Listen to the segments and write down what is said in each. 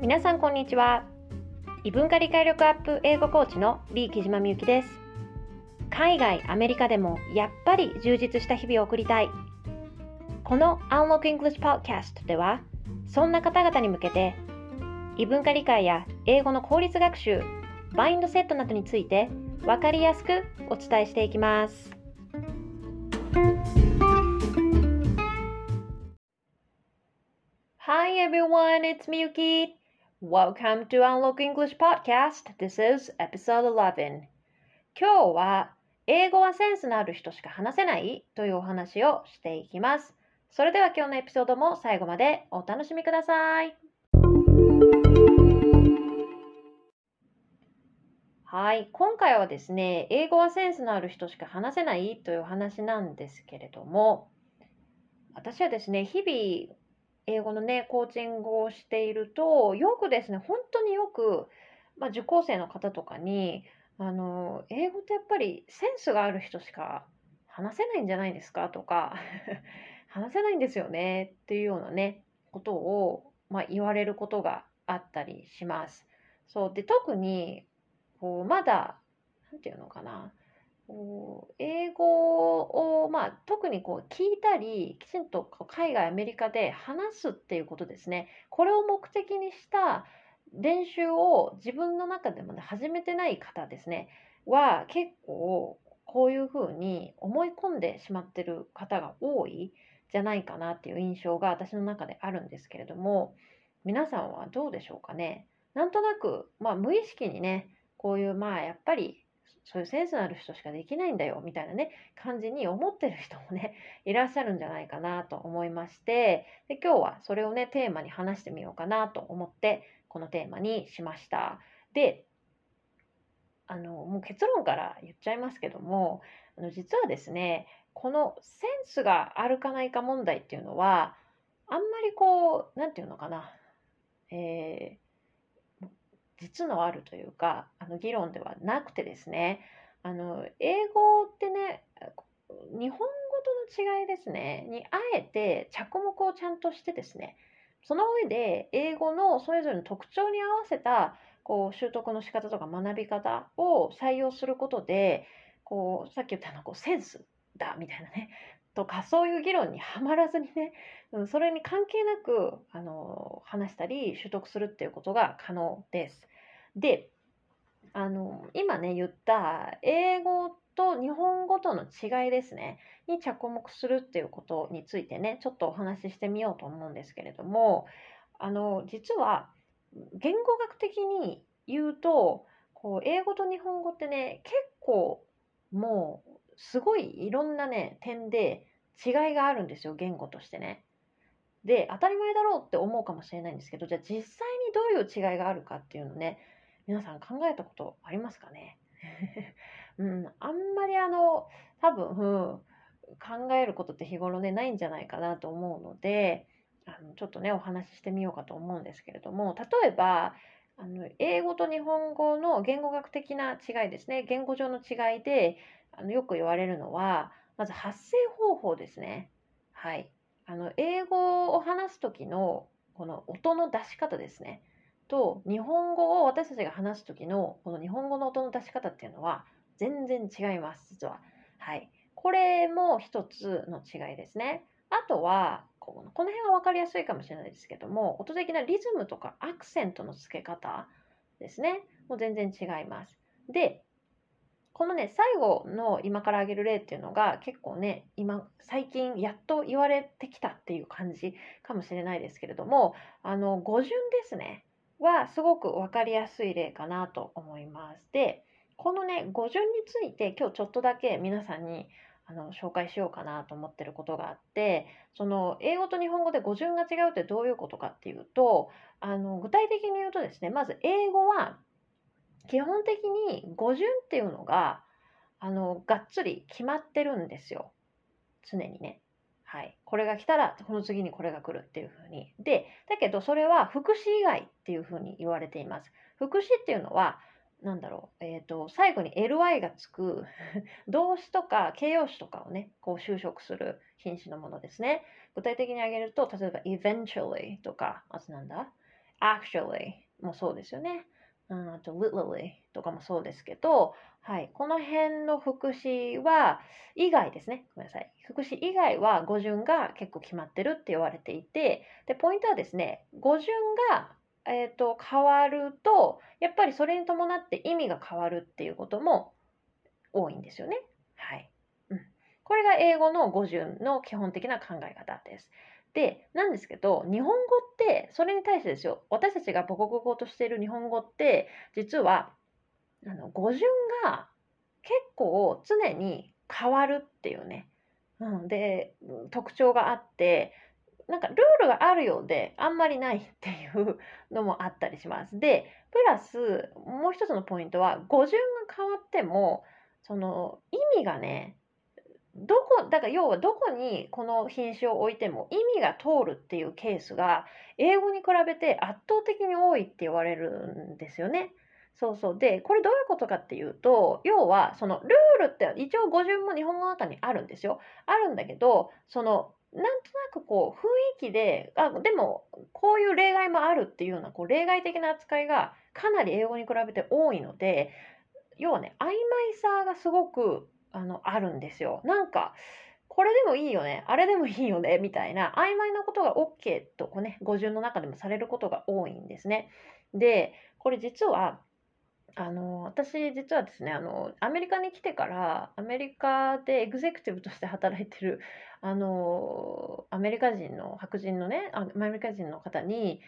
皆さんこんにちは。異文化理解力アップ英語コーチのリー木島みゆきです。海外アメリカでもやっぱり充実した日々を送りたい。この Unlock English Podcast ではそんな方々に向けて異文化理解や英語の効率学習マインドセットなどについて分かりやすくお伝えしていきます。Hi everyone, it's Miyuki. Welcome to Unlock English Podcast. This is episode 11. 今日は英語はセンスのある人しか話せないというお話をしていきます。それでは今日のエピソードも最後までお楽しみください。はい、今回はですね、英語はセンスのある人しか話せないというお話なんですけれども、私はですね、日々英語のね、コーチングをしていると、よくですね、本当によく、まあ、受講生の方とかに、あの、英語ってやっぱりセンスがある人しか話せないんじゃないですか？とか、話せないんですよね？っていうようなね、ことを、まあ、言われることがあったりします。そう。で、特に、こう、まだ、なんていうのかな、英語を、まあ、特にこう聞いたりきちんと海外アメリカで話すっていうことですね。これを目的にした練習を自分の中でもね始めてない方ですね。は結構こういうふうに思い込んでしまってる方が多いじゃないかなっていう印象が私の中であるんですけれども皆さんはどうでしょうかね。なんとなく、まあ、無意識にねこういうまあやっぱりそういうセンスのある人しかできないんだよみたいなね感じに思ってる人もね いらっしゃるんじゃないかなと思いましてで今日はそれをねテーマに話してみようかなと思ってこのテーマにしました。であのもう結論から言っちゃいますけどもあの実はですねこのセンスがあるかないか問題っていうのはあんまりこう何て言うのかなえー実のあるというかあの議論ではなくてですねあの英語ってね日本語との違いですねにあえて着目をちゃんとしてですねその上で英語のそれぞれの特徴に合わせたこう習得の仕方とか学び方を採用することでこうさっき言ったのこうセンスだみたいなね。とかそういう議論にはまらずにね、うん、それに関係なくあの話したり習得するっていうことが可能です。であの今ね言った英語と日本語との違いですね。に着目するっていうことについてねちょっとお話ししてみようと思うんですけれどもあの実は言語学的に言うとこう英語と日本語ってね結構もうすごいいろんなね点で違いがあるんですよ言語としてね。で当たり前だろうって思うかもしれないんですけどじゃあ実際にどういう違いがあるかっていうのね皆さん考えたことありますかね？うん、あんまりあの多分、うん、考えることって日頃ねないんじゃないかなと思うのであのちょっとねお話ししてみようかと思うんですけれども例えばあの英語と日本語の言語学的な違いですね言語上の違いであのよく言われるのはまず発声方法ですね。はい、あの英語を話す時のこの音の出し方ですね。と日本語を私たちが話す時のこの日本語の音の出し方っていうのは全然違います実は。はい、これも一つの違いですね。あとはこの辺は分かりやすいかもしれないですけども音的なリズムとかアクセントの付け方ですねもう全然違います。でこのね最後の今から挙げる例っていうのが結構ね今最近やっと言われてきたっていう感じかもしれないですけれどもあの語順ですねはすごく分かりやすい例かなと思います。で、このね、語順について今日ちょっとだけ皆さんにあの紹介しようかなと思ってることがあってその英語と日本語で語順が違うってどういうことかっていうとあの具体的に言うとですねまず英語は基本的に語順っていうのがあのがっつり決まってるんですよ。常にね。はい、これが来たらこの次にこれが来るっていうふうに。でだけどそれは副詞以外っていうふうに言われています。副詞っていうのは何だろう、えーと、最後に ly がつく 動詞とか形容詞とかをねこう修飾する品詞のものですね具体的に挙げると例えば eventually とかまずなんだ actually もそうですよね。あと literally とかもそうですけど、はい、この辺の副詞は以外ですね。ごめんなさい。副詞以外は語順が結構決まってるって言われていて、で、ポイントはですね、語順が、えーと、変わると、やっぱりそれに伴って意味が変わるっていうことも多いんですよね。はい。うん、これが英語の語順の基本的な考え方です。で、なんですけど、日本語って、それに対してですよ、私たちが母国語としている日本語って、実は、あの、語順が結構常に変わるっていうね、うん、で、特徴があって、なんかルールがあるようであんまりないっていうのもあったりします。で、プラスもう一つのポイントは語順が変わってもその意味がねどこだから要はどこにこの品種を置いても意味が通るっていうケースが英語に比べて圧倒的に多いって言われるんですよね。そうそうでこれどういうことかっていうと要はそのルールって一応語順も日本語の中にあるんですよ。あるんだけどそのなんとなくこう雰囲気であでもこういう例外もあるっていうようなこう例外的な扱いがかなり英語に比べて多いので要はね曖昧さがすごくあの、あるんですよ。なんか、これでもいいよね、あれでもいいよね、みたいな曖昧なことが OK とこう、ね、語順の中でもされることが多いんですね。で、これ実は、あの私実はですねあのアメリカに来てからアメリカでエグゼクティブとして働いてるあのアメリカ人の白人のねアメリカ人の方に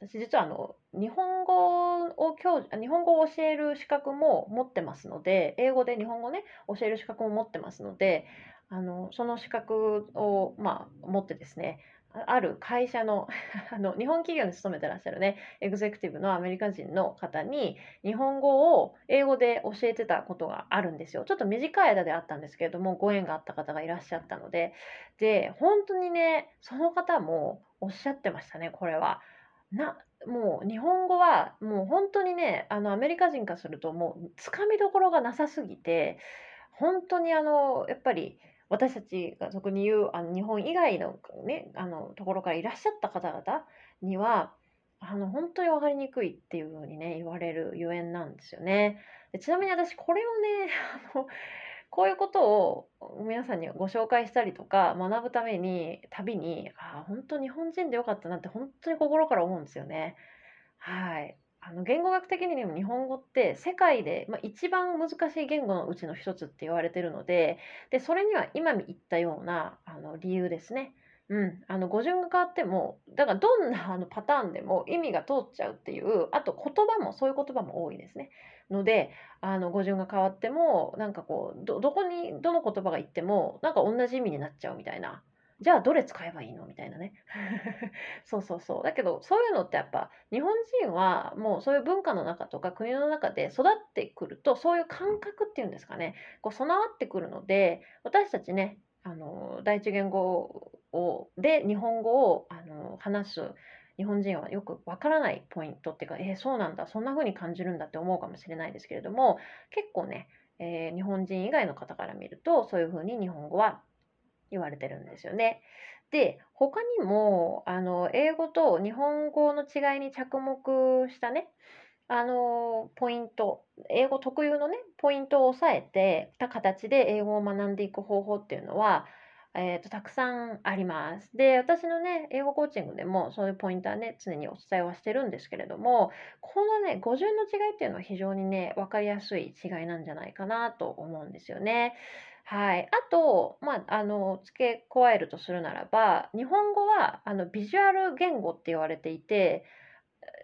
私実はあの日本語を教日本語を教える資格も持ってますので英語で日本語ね教える資格も持ってますのであのその資格を、まあ、持ってですねある会社の あの日本企業に勤めてらっしゃるねエグゼクティブのアメリカ人の方に日本語を英語で教えてたことがあるんですよちょっと短い間であったんですけれどもご縁があった方がいらっしゃったのでで本当にねその方もおっしゃってましたねこれは。なもう日本語はもう本当にねあのアメリカ人からするともうつかみどころがなさすぎて本当にあのやっぱり私たちが俗に言うあの日本以外の,、ね、あのところからいらっしゃった方々にはあの本当に分かりにくいっていうふうにね言われるゆえんなんですよね。でちなみに私これをね あのこういうことを皆さんにご紹介したりとか学ぶために旅にあ本当日本人でよかったなって本当に心から思うんですよね。はいあの言語学的にも日本語って世界で、まあ、一番難しい言語のうちの一つって言われてるのででそれには今言ったようなあの理由ですね。うん、あの語順が変わってもだからどんなあのパターンでも意味が通っちゃうっていうあと言葉もそういう言葉も多いですね。のであの語順が変わってもなんかこうどこにどの言葉が言ってもなんか同じ意味になっちゃうみたいなじゃあどれ使えばいいの？みたいなね。そうそうそう。だけどそういうのってやっぱ日本人はもうそういう文化の中とか国の中で育ってくるとそういう感覚っていうんですかね。こう備わってくるので私たちねあの第一言語をで日本語をあの話す日本人はよくわからないポイントっていうか、えー、そうなんだ、そんな風に感じるんだって思うかもしれないですけれども、結構ね、えー、日本人以外の方から見ると、そういう風に日本語は言われてるんですよね。で、他にも、あの、英語と日本語の違いに着目したね、あの、ポイント、英語特有のね、ポイントを押さえてた形で英語を学んでいく方法っていうのは、えーと、たくさんあります。で、私のね、英語コーチングでもそういうポイントはね、常にお伝えはしてるんですけれども、このね、語順の違いっていうのは非常にね、分かりやすい違いなんじゃないかなと思うんですよね。はい。あと、まあ、あの、付け加えるとするならば、日本語は、あの、ビジュアル言語って言われていて、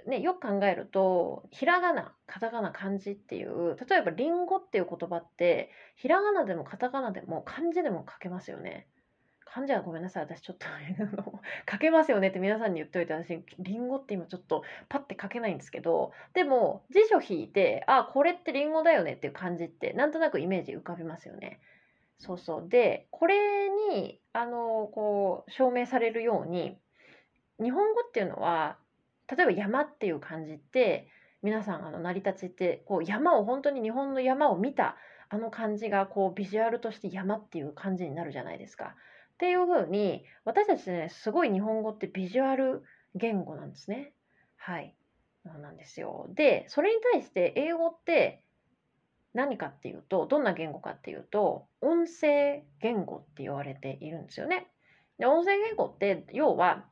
ね、よく考えると、ひらがな、カタカナ、漢字っていう、例えば、りんごっていう言葉って、ひらがなでもカタカナでも漢字でも書けますよね。漢字はごめんなさい。私ちょっと 書けますよねって皆さんに言っといて、私、リンゴって今ちょっとパッて書けないんですけど、でも辞書引いて、あ、これってリンゴだよねっていう感じって、なんとなくイメージ浮かびますよね。そうそう。で、これに、あの、こう、証明されるように、日本語っていうのは、例えば山っていう漢字って、皆さんあの成り立ちってこう山を本当に日本の山を見たあの漢字がこうビジュアルとして山っていう漢字になるじゃないですか。っていうふうに私たちねすごい日本語ってビジュアル言語なんですね。はい。なんですよ。で、それに対して英語って何かっていうと、どんな言語かっていうと、音声言語って言われているんですよね。で、音声言語って、要は、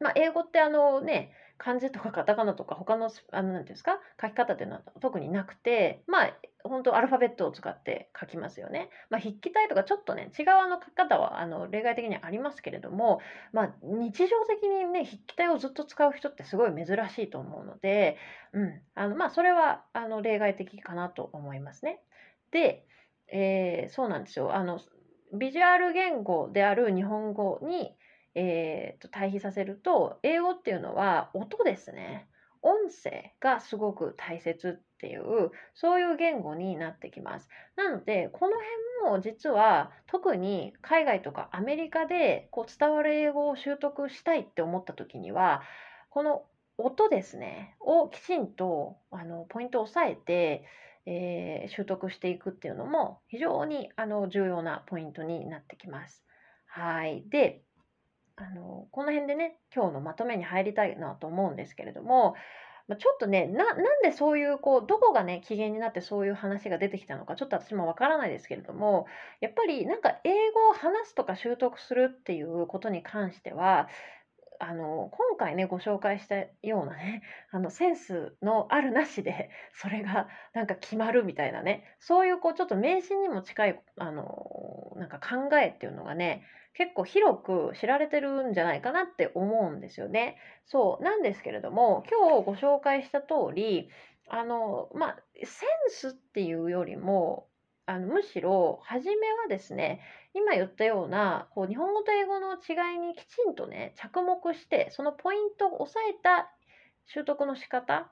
まあ、英語ってあのね、漢字とかカタカナとか他の、あの、なんていうんですか、書き方っていうのは特になくて、まあ、本当アルファベットを使って書きますよね。まあ、筆記体とかちょっとね、違うあの書き方はあの例外的にありますけれども、まあ、日常的にね、筆記体をずっと使う人ってすごい珍しいと思うので、うん、あのまあ、それはあの例外的かなと思いますね。で、えー、そうなんですよ。あのビジュアル言語である日本語に、えー、と対比させると、英語っていうのは音ですね。音声がすごく大切っていう、そういう言語になってきます。なので、この辺も実は特に海外とかアメリカでこう伝わる英語を習得したいって思った時には、この音ですね、をきちんとあのポイントを押さえて、えー、習得していくっていうのも非常にあの重要なポイントになってきます。はい。で、あのこの辺でね今日のまとめに入りたいなと思うんですけれどもちょっとねなんでそういうこうどこがね機嫌になってそういう話が出てきたのかちょっと私もわからないですけれどもやっぱりなんか英語を話すとか習得するっていうことに関してはあの今回ねご紹介したようなね あのセンスのあるなしで それがなんか決まるみたいなねそういうこうちょっと迷信にも近いあのなんか考えっていうのがね結構広く知られてるんじゃないかなって思うんですよね。そうなんですけれども今日ご紹介した通りあのまあセンスっていうよりもあのむしろ初めはですね今言ったようなこう日本語と英語の違いにきちんとね着目してそのポイントを押さえた習得の仕方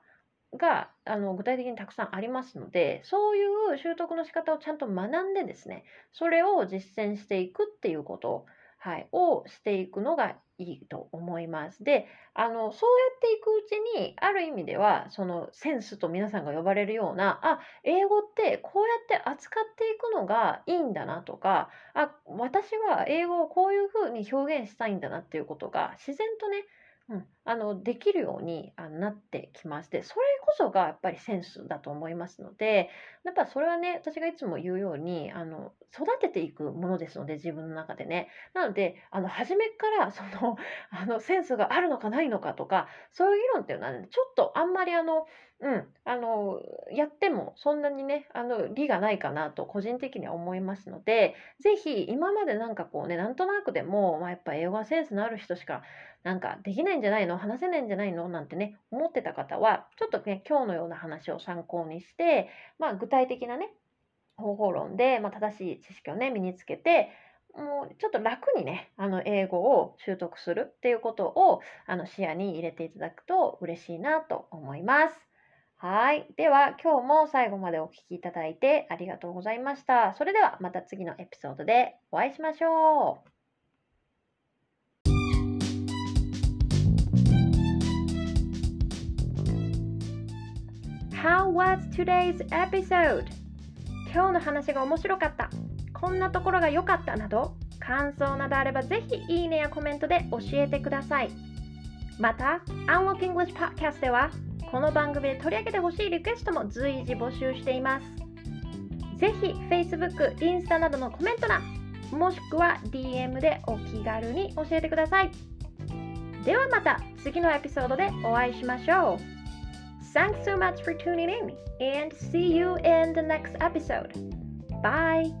があの具体的にたくさんありますのでそういう習得の仕方をちゃんと学んでですねそれを実践していくっていうこと。はい、をしていくのがいいと思います。で、あの、そうやっていくうちに、ある意味では、そのセンスと皆さんが呼ばれるような、あ、英語ってこうやって扱っていくのがいいんだなとか、あ、私は英語をこういうふうに表現したいんだなっていうことが自然とね、うん、あのできるようになってきまして、それこそがやっぱりセンスだと思いますので、やっぱそれはね、私がいつも言うように、あの育てていくものですので、自分の中でね。なので、あの初めからそのあのセンスがあるのかないのかとか、そういう議論っていうのは、ね、ちょっとあんまりあの、うん、あの、やってもそんなにね、あの、利がないかなと個人的には思いますので、ぜひ今までなんかこうね、なんとなくでも、まあ、やっぱ英語はセンスのある人しかなんかできないんじゃないの話せないんじゃないのなんてね、思ってた方は、ちょっとね、今日のような話を参考にして、まあ、具体的なね、方法論で、まあ、正しい知識をね、身につけて、もうちょっと楽にね、あの英語を習得するっていうことをあの視野に入れていただくと嬉しいなと思います。はい。では、今日も最後までお聴きいただいてありがとうございました。それではまた次のエピソードでお会いしましょう。How was today's episode? 今日の話が面白かった。こんなところが良かったなど、感想などあればぜひいいねやコメントで教えてください。また、Unlock English Podcast ではこの番組で取り上げてほしいリクエストも随時募集しています。ぜひ Facebook、インスタなどのコメント欄、もしくは DM でお気軽に教えてください。ではまた次のエピソードでお会いしましょう。Thanks so much for tuning in and see you in the next episode. Bye!